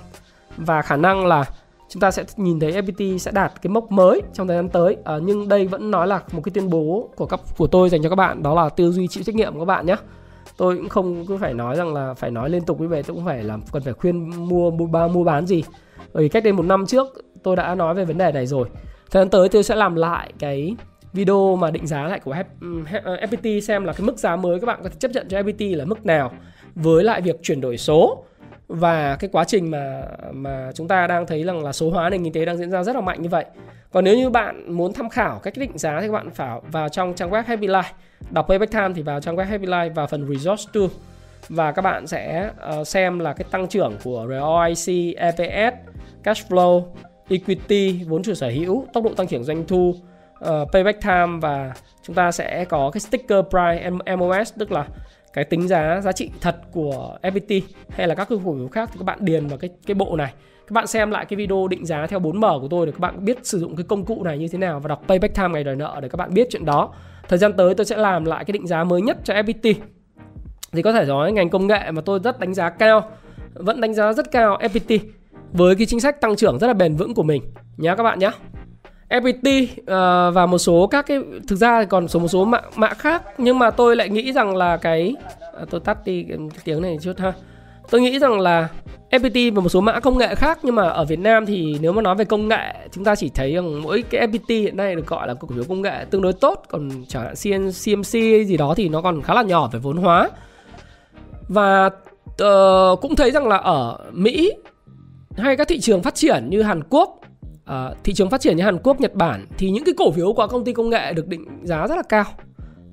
và khả năng là chúng ta sẽ nhìn thấy FPT sẽ đạt cái mốc mới trong thời gian tới. À, nhưng đây vẫn nói là một cái tuyên bố của các của tôi dành cho các bạn đó là tư duy chịu trách nhiệm của các bạn nhé. Tôi cũng không cứ phải nói rằng là phải nói liên tục như vậy tôi cũng phải làm cần phải khuyên mua mua, mua bán gì bởi vì cách đây một năm trước tôi đã nói về vấn đề này rồi. Thời gian tới tôi sẽ làm lại cái video mà định giá lại của FPT ờ, xem là cái mức giá mới các bạn có thể chấp nhận cho FPT là mức nào với lại việc chuyển đổi số. Và cái quá trình mà mà chúng ta đang thấy rằng là số hóa nền kinh tế đang diễn ra rất là mạnh như vậy. Còn nếu như bạn muốn tham khảo cách định giá thì các bạn phải vào trong trang web Happy Life, đọc Payback Time thì vào trang web Happy Life và phần Resource Tool và các bạn sẽ uh, xem là cái tăng trưởng của ROIC, EPS, cash flow equity vốn chủ sở hữu tốc độ tăng trưởng doanh thu uh, payback time và chúng ta sẽ có cái sticker price MOS tức là cái tính giá giá trị thật của FPT hay là các cái cổ phiếu khác thì các bạn điền vào cái cái bộ này. Các bạn xem lại cái video định giá theo 4M của tôi để các bạn biết sử dụng cái công cụ này như thế nào và đọc payback time ngày đòi nợ để các bạn biết chuyện đó. Thời gian tới tôi sẽ làm lại cái định giá mới nhất cho FPT thì có thể nói ngành công nghệ mà tôi rất đánh giá cao vẫn đánh giá rất cao FPT với cái chính sách tăng trưởng rất là bền vững của mình nhé các bạn nhé. FPT uh, ờ, và một số các cái thực ra còn số một số mã mã khác nhưng mà tôi lại nghĩ rằng là cái à, tôi tắt đi cái tiếng này chút ha. Tôi nghĩ rằng là FPT và một số mã công nghệ khác nhưng mà ở Việt Nam thì nếu mà nói về công nghệ chúng ta chỉ thấy rằng mỗi cái FPT hiện nay được gọi là cổ phiếu công nghệ tương đối tốt còn chẳng hạn CMC gì đó thì nó còn khá là nhỏ về vốn hóa và uh, cũng thấy rằng là ở Mỹ hay các thị trường phát triển như Hàn Quốc uh, thị trường phát triển như Hàn Quốc, Nhật Bản thì những cái cổ phiếu của công ty công nghệ được định giá rất là cao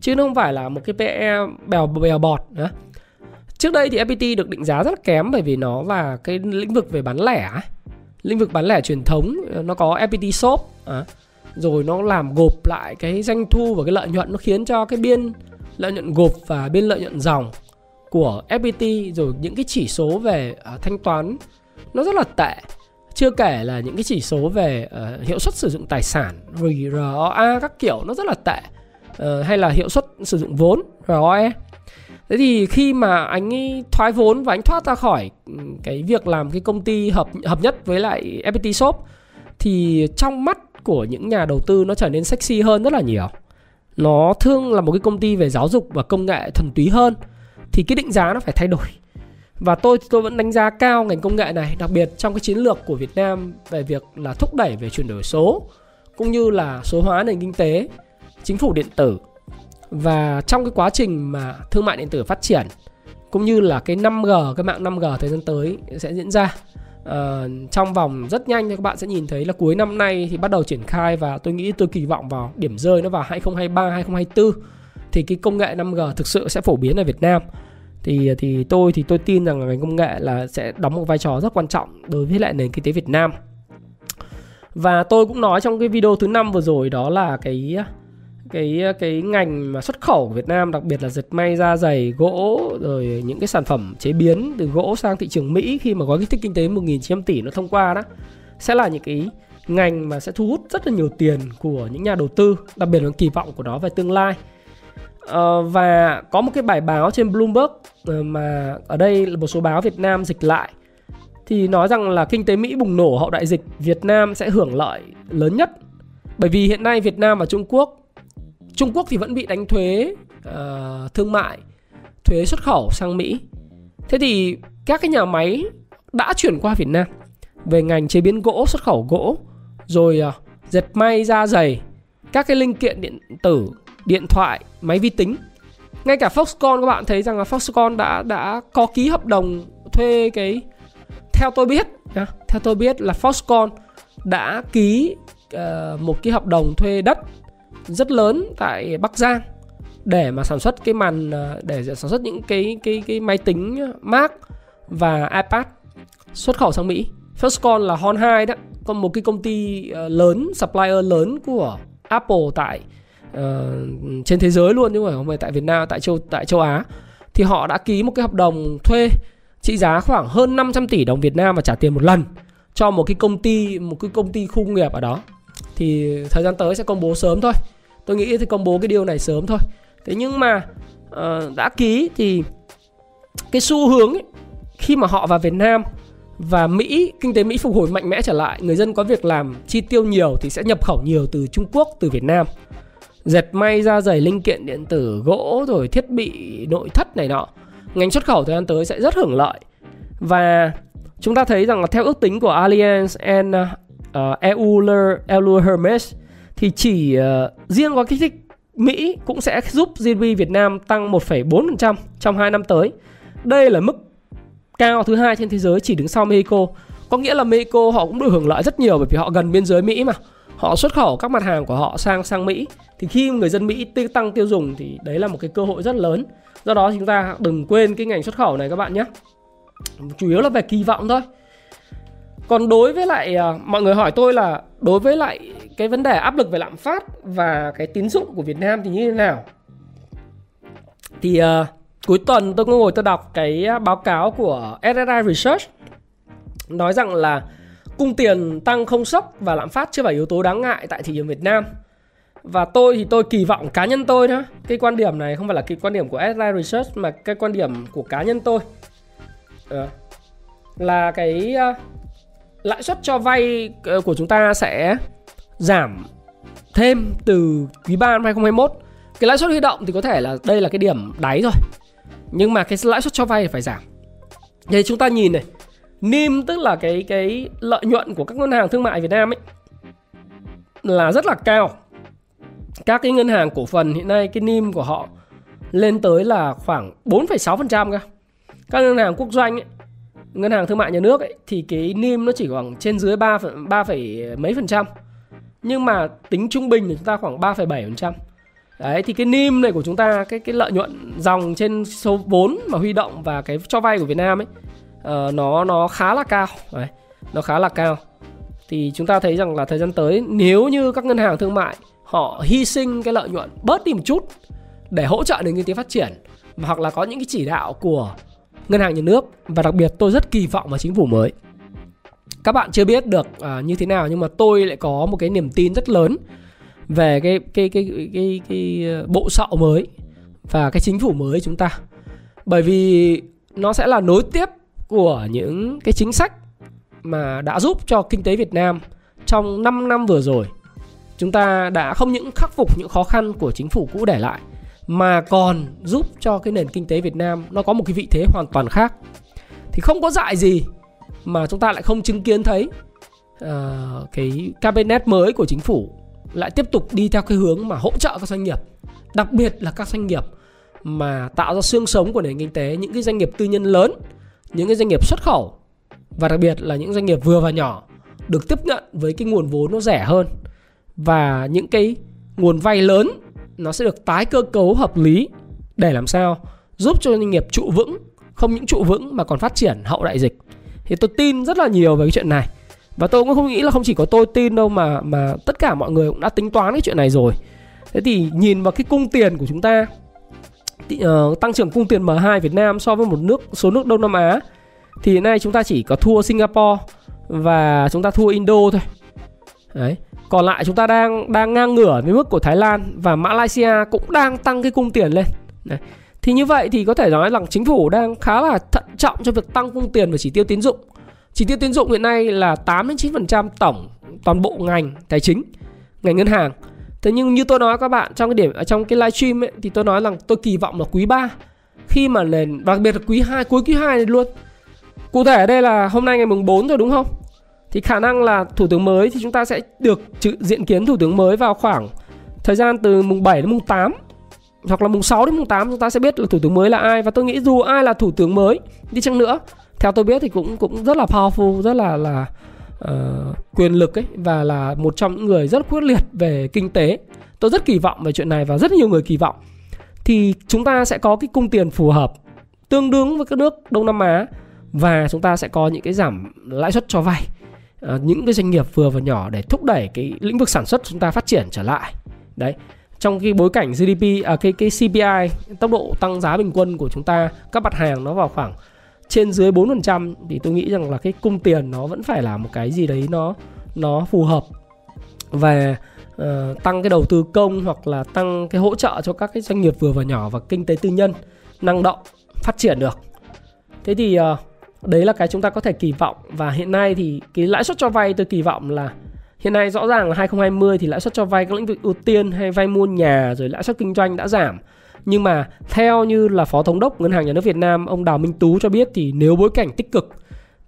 chứ không phải là một cái PE bèo bèo bọt nữa. Trước đây thì FPT được định giá rất là kém bởi vì nó là cái lĩnh vực về bán lẻ lĩnh vực bán lẻ truyền thống ờ, nó có FPT shop à, rồi nó làm gộp lại cái doanh thu và cái lợi nhuận nó khiến cho cái biên lợi nhuận gộp và biên lợi nhuận dòng của FPT rồi những cái chỉ số về uh, thanh toán nó rất là tệ. Chưa kể là những cái chỉ số về uh, hiệu suất sử dụng tài sản ROA các kiểu nó rất là tệ. Uh, hay là hiệu suất sử dụng vốn ROE thế thì khi mà anh ấy thoái vốn và anh thoát ra khỏi cái việc làm cái công ty hợp hợp nhất với lại FPT Shop thì trong mắt của những nhà đầu tư nó trở nên sexy hơn rất là nhiều. Nó thương là một cái công ty về giáo dục và công nghệ thuần túy hơn thì cái định giá nó phải thay đổi. Và tôi tôi vẫn đánh giá cao ngành công nghệ này đặc biệt trong cái chiến lược của Việt Nam về việc là thúc đẩy về chuyển đổi số cũng như là số hóa nền kinh tế chính phủ điện tử. Và trong cái quá trình mà thương mại điện tử phát triển cũng như là cái 5G cái mạng 5G thời gian tới sẽ diễn ra uh, trong vòng rất nhanh các bạn sẽ nhìn thấy là cuối năm nay thì bắt đầu triển khai và tôi nghĩ tôi kỳ vọng vào điểm rơi nó vào 2023 2024 thì cái công nghệ 5G thực sự sẽ phổ biến ở Việt Nam. Thì thì tôi thì tôi tin rằng ngành công nghệ là sẽ đóng một vai trò rất quan trọng đối với lại nền kinh tế Việt Nam. Và tôi cũng nói trong cái video thứ năm vừa rồi đó là cái cái cái ngành mà xuất khẩu của Việt Nam, đặc biệt là dệt may, da giày, gỗ, rồi những cái sản phẩm chế biến từ gỗ sang thị trường Mỹ khi mà gói kích thích kinh tế 1.900 tỷ nó thông qua đó, sẽ là những cái ngành mà sẽ thu hút rất là nhiều tiền của những nhà đầu tư, đặc biệt là kỳ vọng của nó về tương lai uh, và có một cái bài báo trên Bloomberg uh, mà ở đây là một số báo Việt Nam dịch lại thì nói rằng là kinh tế Mỹ bùng nổ hậu đại dịch Việt Nam sẽ hưởng lợi lớn nhất bởi vì hiện nay Việt Nam và Trung Quốc Trung Quốc thì vẫn bị đánh thuế uh, thương mại, thuế xuất khẩu sang Mỹ. Thế thì các cái nhà máy đã chuyển qua Việt Nam về ngành chế biến gỗ, xuất khẩu gỗ, rồi uh, dệt may, da giày, các cái linh kiện điện tử, điện thoại, máy vi tính. Ngay cả Foxconn các bạn thấy rằng là Foxconn đã đã có ký hợp đồng thuê cái theo tôi biết nhá, theo tôi biết là Foxconn đã ký uh, một cái hợp đồng thuê đất rất lớn tại Bắc Giang để mà sản xuất cái màn ờ, để sản xuất những cái cái cái máy tính Mac và iPad xuất khẩu sang Mỹ. Foxconn là Hon 2 đó, còn một cái công ty ờ, lớn, supplier lớn của Apple tại uh, trên thế giới luôn chứ không phải tại Việt Nam, tại châu tại châu Á. Thì họ đã ký một cái hợp đồng thuê trị giá khoảng hơn 500 tỷ đồng Việt Nam và trả tiền một lần cho một cái công ty một cái công ty khu công nghiệp ở đó. Thì thời gian tới sẽ công bố sớm thôi. Tôi nghĩ thì công bố cái điều này sớm thôi. Thế nhưng mà uh, đã ký thì cái xu hướng ấy, khi mà họ vào Việt Nam và Mỹ kinh tế Mỹ phục hồi mạnh mẽ trở lại người dân có việc làm chi tiêu nhiều thì sẽ nhập khẩu nhiều từ Trung Quốc từ Việt Nam dệt may ra giày linh kiện điện tử gỗ rồi thiết bị nội thất này nọ ngành xuất khẩu thời gian tới sẽ rất hưởng lợi và chúng ta thấy rằng là theo ước tính của Allianz and ờ, uh, Euler Euler Hermes thì chỉ uh, riêng gói kích thích Mỹ cũng sẽ giúp GDP Việt Nam tăng 1,4% trong 2 năm tới. Đây là mức cao thứ hai trên thế giới chỉ đứng sau Mexico. Có nghĩa là Mexico họ cũng được hưởng lợi rất nhiều bởi vì họ gần biên giới Mỹ mà. Họ xuất khẩu các mặt hàng của họ sang sang Mỹ. Thì khi người dân Mỹ tăng tiêu dùng thì đấy là một cái cơ hội rất lớn. Do đó chúng ta đừng quên cái ngành xuất khẩu này các bạn nhé. Chủ yếu là về kỳ vọng thôi còn đối với lại à, mọi người hỏi tôi là đối với lại cái vấn đề áp lực về lạm phát và cái tín dụng của Việt Nam thì như thế nào thì uh, cuối tuần tôi ngồi tôi đọc cái à, báo cáo của SSI Research nói rằng là cung tiền tăng không sốc và lạm phát chưa phải yếu tố đáng ngại tại thị trường Việt Nam và tôi thì tôi kỳ vọng cá nhân tôi đó cái quan điểm này không phải là cái quan điểm của SSI Research mà cái quan điểm của cá nhân tôi ờ, là cái uh, lãi suất cho vay ờ, của chúng ta sẽ giảm thêm từ quý 3 năm 2021. Cái lãi suất huy động thì có thể là đây là cái điểm đáy rồi. Nhưng mà cái lãi suất cho vay phải giảm. Đây chúng ta nhìn này. NIM tức là cái cái lợi nhuận của các ngân hàng thương mại Việt Nam ấy là rất là cao. Các cái ngân hàng cổ phần hiện nay cái NIM của họ lên tới là khoảng 4,6% cơ. các ngân hàng quốc doanh ấy, ngân hàng thương mại nhà nước ấy, thì cái NIM nó chỉ khoảng trên dưới 3 3, mấy phần trăm nhưng mà tính trung bình thì chúng ta khoảng 3,7 phần trăm Đấy thì cái NIM này của chúng ta cái cái lợi nhuận dòng trên số vốn mà huy động và cái cho vay của Việt Nam ấy uh, nó nó khá là cao. Đấy, nó khá là cao. Thì chúng ta thấy rằng là thời gian tới nếu như các ngân hàng thương mại họ hy sinh cái lợi nhuận bớt đi một chút để hỗ trợ nền kinh tế phát triển hoặc là có những cái chỉ đạo của ngân hàng nhà nước và đặc biệt tôi rất kỳ vọng vào chính phủ mới. Các bạn chưa biết được uh, như thế nào nhưng mà tôi lại có một cái niềm tin rất lớn về cái cái cái cái cái, cái bộ sậu mới và cái chính phủ mới chúng ta. Bởi vì nó sẽ là nối tiếp của những cái chính sách mà đã giúp cho kinh tế Việt Nam trong 5 năm vừa rồi. Chúng ta đã không những khắc phục những khó khăn của chính phủ cũ để lại mà còn giúp cho cái nền kinh tế Việt Nam nó có một cái vị thế hoàn toàn khác. Thì không có dại gì mà chúng ta lại không chứng kiến thấy uh, cái cabinet mới của chính phủ lại tiếp tục đi theo cái hướng mà hỗ trợ các doanh nghiệp đặc biệt là các doanh nghiệp mà tạo ra xương sống của nền kinh tế những cái doanh nghiệp tư nhân lớn những cái doanh nghiệp xuất khẩu, và đặc biệt là những doanh nghiệp vừa và nhỏ, được tiếp nhận với cái nguồn vốn nó rẻ hơn. Và những cái nguồn vay lớn, nó sẽ được tái cơ cấu hợp lý để làm sao giúp cho doanh nghiệp trụ vững, không những trụ vững mà còn phát triển hậu đại dịch. Thì tôi tin rất là nhiều về cái chuyện này. Và tôi cũng không nghĩ là không chỉ có tôi tin đâu mà mà tất cả mọi người cũng đã tính toán cái chuyện này rồi. Thế thì nhìn vào cái cung tiền của chúng ta uh, tăng trưởng cung tiền M2 Việt Nam so với một nước số nước Đông Nam Á. Thì hiện nay chúng ta chỉ có thua Singapore và chúng ta thua Indo thôi. Đấy. Còn lại chúng ta đang đang ngang ngửa với mức của Thái Lan và Malaysia cũng đang tăng cái cung tiền lên. Đấy. thì như vậy thì có thể nói rằng chính phủ đang khá là thận trọng cho việc tăng cung tiền và chỉ tiêu tín dụng. Chỉ tiêu tín dụng hiện nay là 8 đến 9% tổng toàn bộ ngành tài chính, ngành ngân hàng. Thế nhưng như tôi nói các bạn, trong cái điểm, ở trong cái livestream ấy, thì tôi nói rằng tôi kỳ vọng là quý 3 khi mà nền đặc biệt là quý 2 cuối quý 2 này luôn. Cụ thể ở đây là hôm nay ngày mùng 4 rồi đúng không? Thì khả năng là thủ tướng mới thì chúng ta sẽ được diện kiến thủ tướng mới vào khoảng thời gian từ mùng 7 đến mùng 8 hoặc là mùng 6 đến mùng 8 chúng ta sẽ biết là thủ tướng mới là ai và tôi nghĩ dù ai là thủ tướng mới, đi chăng nữa, theo tôi biết thì cũng cũng rất là powerful, rất là là uh, quyền lực ấy và là một trong những người rất quyết liệt về kinh tế. Tôi rất kỳ vọng về chuyện này và rất nhiều người kỳ vọng. Thì chúng ta sẽ có cái cung tiền phù hợp tương đương với các nước Đông Nam Á và chúng ta sẽ có những cái giảm lãi suất cho vay. Uh, những cái doanh nghiệp vừa và nhỏ để thúc đẩy cái lĩnh vực sản xuất chúng ta phát triển trở lại. Đấy trong cái bối cảnh GDP à, cái cái CPI tốc độ tăng giá bình quân của chúng ta các mặt hàng nó vào khoảng trên dưới 4% thì tôi nghĩ rằng là cái cung tiền nó vẫn phải là một cái gì đấy nó nó phù hợp. Và uh, tăng cái đầu tư công hoặc là tăng cái hỗ trợ cho các cái doanh nghiệp vừa và nhỏ và kinh tế tư nhân năng động phát triển được. Thế thì uh, đấy là cái chúng ta có thể kỳ vọng. Và hiện nay thì cái lãi suất cho vay tôi kỳ vọng là hiện nay rõ ràng là 2020 thì lãi suất cho vay các lĩnh vực ưu tiên hay vay mua nhà rồi lãi suất kinh doanh đã giảm nhưng mà theo như là phó thống đốc ngân hàng nhà nước Việt Nam ông Đào Minh Tú cho biết thì nếu bối cảnh tích cực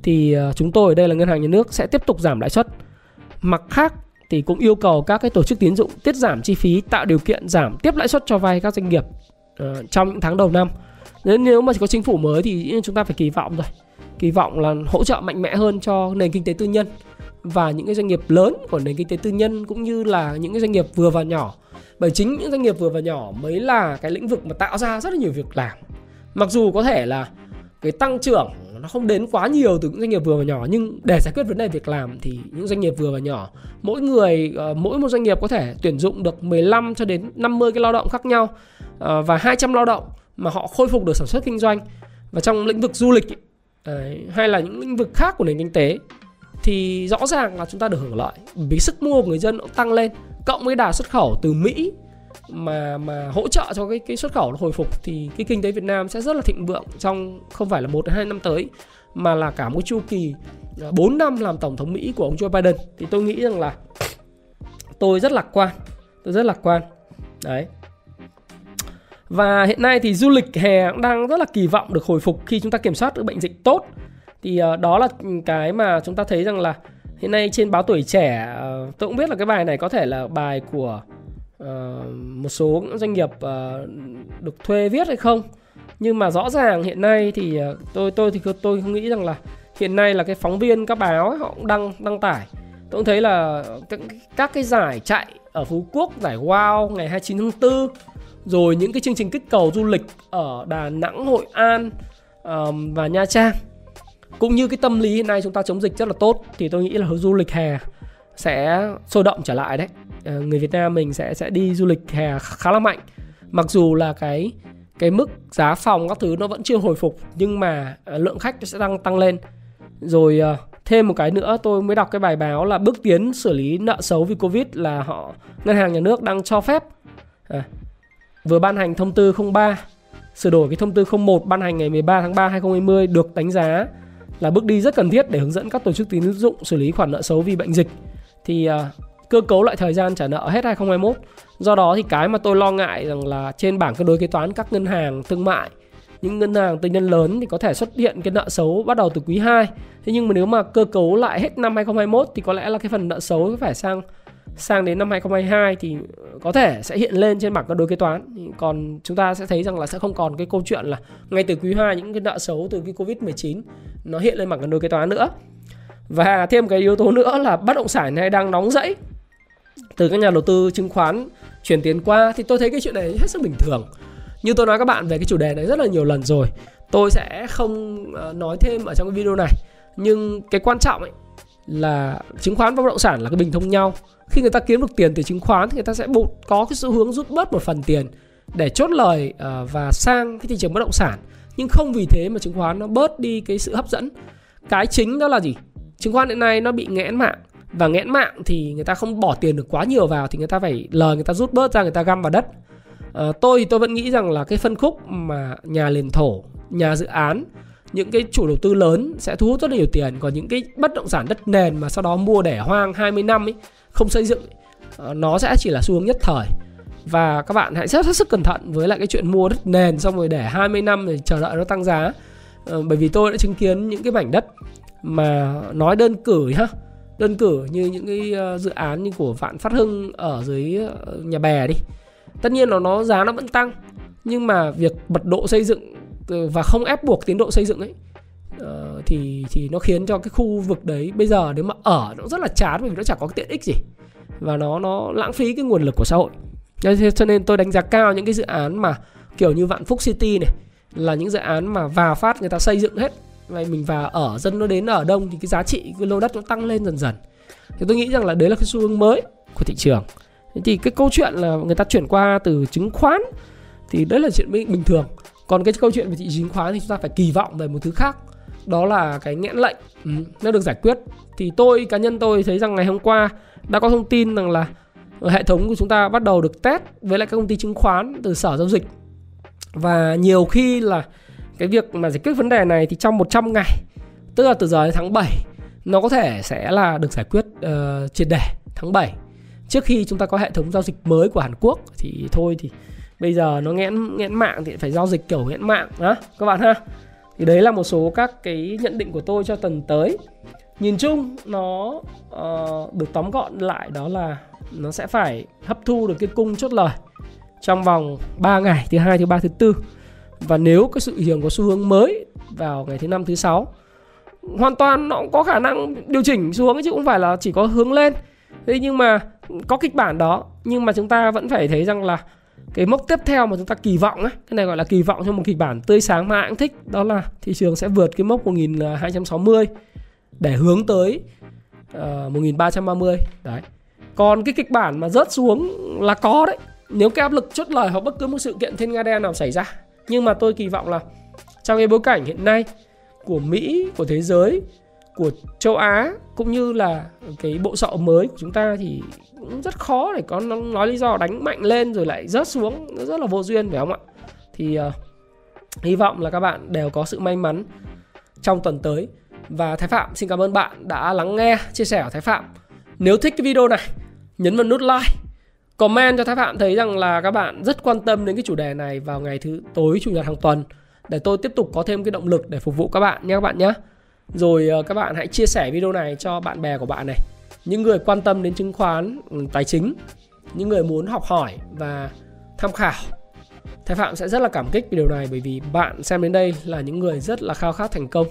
thì ờ, chúng tôi ở đây là ngân hàng nhà nước sẽ tiếp tục giảm lãi suất. Mặt khác thì cũng yêu cầu các cái tổ chức tín dụng tiết giảm chi phí tạo điều kiện giảm tiếp lãi suất cho vay các doanh nghiệp uh, trong những tháng đầu năm. Nên nếu mà có chính phủ mới thì chúng ta phải kỳ vọng rồi. Kỳ vọng là hỗ trợ mạnh mẽ hơn cho nền kinh tế tư nhân. Và những cái doanh nghiệp lớn của nền kinh tế tư nhân cũng như là những cái doanh nghiệp vừa và nhỏ bởi chính những doanh nghiệp vừa và nhỏ mới là cái lĩnh vực mà tạo ra rất là nhiều việc làm. Mặc dù có thể là cái tăng trưởng nó không đến quá nhiều từ những doanh nghiệp vừa và nhỏ, nhưng để giải quyết vấn đề việc làm thì những doanh nghiệp vừa và nhỏ, mỗi người ờ, mỗi một doanh nghiệp có thể tuyển dụng được 15 cho đến 50 cái lao động khác nhau ờ, và 200 lao động mà họ khôi phục được sản xuất kinh doanh. Và trong lĩnh vực du lịch hay là những lĩnh vực khác của nền kinh tế thì rõ ràng là chúng ta được hưởng lợi. Vì sức mua của người dân cũng tăng lên cộng với đà xuất khẩu từ Mỹ mà mà hỗ trợ cho cái cái xuất khẩu hồi phục thì cái kinh tế Việt Nam sẽ rất là thịnh vượng trong không phải là một hai năm tới, mà là cả một chu kỳ à, 4 năm làm tổng thống Mỹ của ông Joe Biden. Thì tôi nghĩ rằng là tôi rất lạc quan, tôi rất lạc quan. Đấy. Và hiện nay thì du lịch hè cũng đang rất là kỳ vọng được hồi phục khi chúng ta kiểm soát được bệnh dịch tốt. Thì à, đó là cái mà chúng ta thấy rằng là hiện nay trên báo tuổi trẻ ờ, tôi cũng biết là cái bài này có thể là bài của uh, một số doanh nghiệp uh, được thuê viết hay không. Nhưng mà rõ ràng hiện nay thì tôi tôi thì tôi không nghĩ rằng là hiện nay là cái phóng viên các báo ấy, họ cũng đăng đăng tải. Tôi cũng thấy là các, các cái giải chạy ở Phú Quốc giải Wow ngày 29 tháng 4 rồi những cái chương trình kích cầu du lịch ở Đà Nẵng, Hội An um, và Nha Trang cũng như cái tâm lý hiện nay chúng ta chống dịch rất là tốt thì tôi nghĩ là du lịch hè sẽ sôi động trở lại đấy. À, người Việt Nam mình sẽ sẽ đi du lịch hè khá là mạnh. Mặc dù là cái cái mức giá phòng các thứ nó vẫn chưa hồi phục nhưng mà ờ, lượng khách sẽ tăng tăng lên. Rồi à, thêm một cái nữa tôi mới đọc cái bài báo là bước tiến xử lý nợ xấu vì covid là họ ngân hàng nhà nước đang cho phép. À, vừa ban hành thông tư 03 sửa đổi cái thông tư 01 ban hành ngày 13 tháng 3 2020 được đánh giá là bước đi rất cần thiết để hướng dẫn các tổ chức tín dụng xử lý khoản nợ xấu vì bệnh dịch. Thì uh, cơ cấu lại thời gian trả nợ hết 2021 do đó thì cái mà tôi lo ngại rằng là trên bảng cân đối kế toán các ngân hàng thương mại những ngân hàng tư nhân lớn thì có thể xuất hiện cái nợ xấu bắt đầu từ quý 2 thế nhưng mà nếu mà cơ cấu lại hết năm 2021 thì có lẽ là cái phần nợ xấu phải sang sang đến năm 2022 thì có thể sẽ hiện lên trên bảng cân đối kế toán. Còn chúng ta sẽ thấy rằng là sẽ không còn cái câu chuyện là ngay từ quý 2 những cái nợ xấu từ cái Covid-19 nó hiện lên bảng cân đối kế toán nữa. Và thêm cái yếu tố nữa là bất động sản này đang nóng rẫy. Từ các nhà đầu tư chứng khoán chuyển tiền qua thì tôi thấy cái chuyện này hết sức bình thường. Như tôi nói các bạn về cái chủ đề này rất là nhiều lần rồi. Tôi sẽ không ờ, nói thêm ở trong cái video này. Nhưng cái quan trọng ấy là chứng khoán và bất động sản là cái bình thông nhau. Khi người ta kiếm được tiền từ chứng khoán thì người ta sẽ có cái xu hướng rút bớt một phần tiền để chốt lời ờ, và sang cái thị trường bất động sản. Nhưng không vì thế mà chứng khoán nó bớt đi cái sự hấp dẫn. Cái chính đó là gì? Chứng khoán hiện nay nó bị nghẽn mạng. Và nghẽn mạng thì người ta không bỏ tiền được quá nhiều vào thì người ta phải lời người ta rút bớt ra người ta găm vào đất. À, tôi thì tôi vẫn nghĩ rằng là cái phân khúc mà nhà liền thổ nhà dự án những cái chủ đầu tư lớn sẽ thu hút rất là nhiều tiền. Còn những cái bất động sản đất nền mà sau đó mua để hoang 20 năm ấy, không xây dựng ờ, nó sẽ chỉ là xu hướng nhất thời. Và các bạn hãy rất hết sức cẩn thận với lại cái chuyện mua đất nền xong rồi để 20 năm rồi chờ đợi nó tăng giá. Ờ, bởi vì tôi đã chứng kiến những cái mảnh đất mà nói đơn cử nhá, đơn cử như những cái ờ, dự án như của Vạn Phát Hưng ở dưới nhà bè đi. Tất nhiên là nó giá nó vẫn tăng, nhưng mà việc mật độ xây dựng Ờ, và không ép buộc tiến độ xây dựng ấy. Uh, thì thì nó khiến cho cái khu vực đấy bây giờ nếu mà ở nó rất là chán vì nó chẳng có cái tiện ích gì. Và nó nó lãng phí cái nguồn lực của xã hội. Cho nên tôi đánh giá cao những cái dự án mà kiểu như Vạn Phúc City này là những dự án mà vào phát người ta xây dựng hết. Vậy mình vào ở dân nó đến ở đông thì cái giá trị cái lô đất nó tăng lên dần dần. Thì tôi nghĩ rằng là đấy là cái xu hướng mới của thị trường. Thì cái câu chuyện là người ta chuyển qua từ chứng khoán thì đấy là chuyện bình thường còn cái câu chuyện về thị trường chứng khoán thì chúng ta phải kỳ vọng về một thứ khác đó là cái nghẽn lệnh. Ừ, nó được giải quyết. Thì tôi cá nhân tôi thấy rằng ngày hôm qua đã có thông tin rằng là hệ thống của chúng ta bắt đầu được test với lại các công ty chứng khoán từ sở giao dịch. Và nhiều khi là cái việc mà giải quyết vấn đề này thì trong 100 ngày tức là từ giờ đến tháng 7 nó có thể sẽ là được giải quyết uh, triệt để tháng 7 trước khi chúng ta có hệ thống giao dịch mới của Hàn Quốc thì thôi thì bây giờ nó nghẽn nghẽn mạng thì phải giao dịch kiểu nghẽn mạng đó các bạn ha? Thì đấy là một số các cái nhận định của tôi cho tuần tới. Nhìn chung nó uh, được tóm gọn lại đó là nó sẽ phải hấp thu được cái cung chốt lời trong vòng 3 ngày thứ hai thứ ba thứ tư. Và nếu cái sự hiện có xu hướng mới vào ngày thứ năm thứ sáu hoàn toàn nó cũng có khả năng điều chỉnh xuống chứ không phải là chỉ có hướng lên. Thế nhưng mà có kịch bản đó nhưng mà chúng ta vẫn phải thấy rằng là cái mốc tiếp theo mà chúng ta kỳ vọng ấy, cái này gọi là kỳ vọng cho một kịch bản tươi sáng mà ai cũng thích đó là thị trường sẽ vượt cái mốc 1260 để hướng tới ờ, uh, 1330 đấy. Còn cái kịch bản mà rớt xuống là có đấy. Nếu cái áp lực chốt lời hoặc bất cứ một sự kiện thiên nga đen nào xảy ra. Nhưng mà tôi kỳ vọng là trong cái bối cảnh hiện nay của Mỹ, của thế giới, của châu Á cũng như là cái bộ sọ mới của chúng ta thì cũng rất khó để có nói lý do đánh mạnh lên rồi lại rớt xuống nó rất là vô duyên phải không ạ? Thì uh, hy vọng là các bạn đều có sự may mắn trong tuần tới và Thái Phạm xin cảm ơn bạn đã lắng nghe chia sẻ của Thái Phạm. Nếu thích cái video này, nhấn vào nút like comment cho Thái Phạm thấy rằng là các bạn rất quan tâm đến cái chủ đề này vào ngày thứ tối chủ nhật hàng tuần để tôi tiếp tục có thêm cái động lực để phục vụ các bạn nhé các bạn nhé. Rồi ờ, các bạn hãy chia sẻ video này cho bạn bè của bạn này. Những người quan tâm đến chứng khoán, ừ, tài chính, những người muốn học hỏi và tham khảo Thái Phạm sẽ rất là cảm kích vì điều này bởi vì bạn xem đến đây là những người rất là khao khát thành công.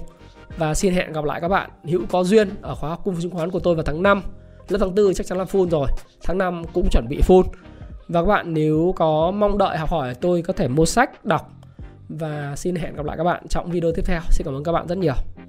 Và xin hẹn gặp lại các bạn hữu có duyên ở khóa học cung chứng khoán của tôi vào tháng 5. Lớp tháng 4 chắc chắn là full rồi. Tháng 5 cũng chuẩn bị full. Và các bạn nếu có mong đợi học hỏi tôi có thể mua sách, đọc. Và xin hẹn gặp lại các bạn trong video tiếp theo. Xin cảm ơn các bạn rất nhiều.